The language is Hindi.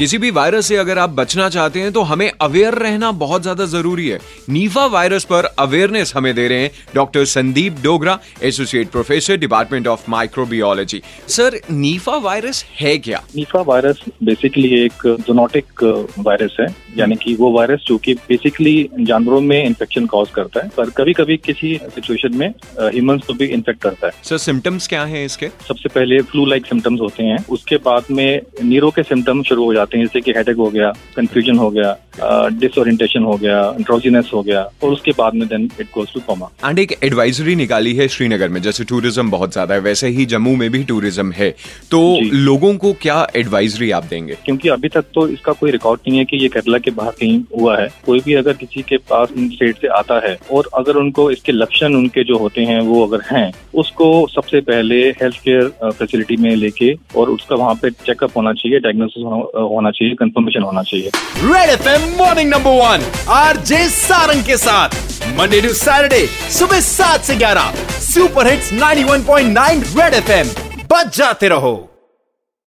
किसी भी वायरस से अगर आप बचना चाहते हैं तो हमें अवेयर रहना बहुत ज़्यादा ज़रूरी है। नीफा वायरस पर अवेयरनेस हमें दे रहे हैं doctor Sandeep Dogra associate professor department of microbiology sir Nipah virus है क्या? नीफा वायरस बेसिकली एक जोनोटिक वायरस है यानी कि वो वायरस जो कि बेसिकली जानवरों में इन्फेक्शन कॉज करता है पर कभी कभी किसी सिचुएशन में ह्यूमंस को भी इन्फेक्ट करता है। सर सिम्टम्स क्या है इसके? सबसे पहले फ्लू लाइक सिम्टम्स होते हैं उसके बाद में नीरो के सिम्टम्स शुरू हो जाते हैं जैसे कि हेडेक हो गया कंफ्यूजन हो गया डिसोरिएंटेशन हो गया ड्रोजीनेस हो गया और उसके बाद में then it goes to coma and एक एडवाइजरी निकाली है श्रीनगर में जैसे टूरिज़्म बहुत ज़्यादा है वैसे ही जम्मू में भी टूरिज़्म है। तो लोगों को क्या एडवाइजरी आप देंगे? क्योंकि अभी तक तो इसका कोई रिकॉर्ड नहीं है कि ये केरला के बाहर कहीं हुआ है। कोई भी अगर किसी के पास इन स्टेट से आता है और अगर उनको इसके लक्षण उनके जो होते हैं वो अगर हैं उसको सबसे पहले हेल्थ केयर फैसिलिटी में लेके और उसका वहाँ पे चेकअप होना चाहिए डायग्नोसिस होना चाहिए कंफर्मेशन होना चाहिए। Red F M morning number one R J Sarang के साथ। मंडे टू सैटरडे सुबह सात से ग्यारह। सुपर हिट्स 91.9 रेड एफएम बच जाते रहो।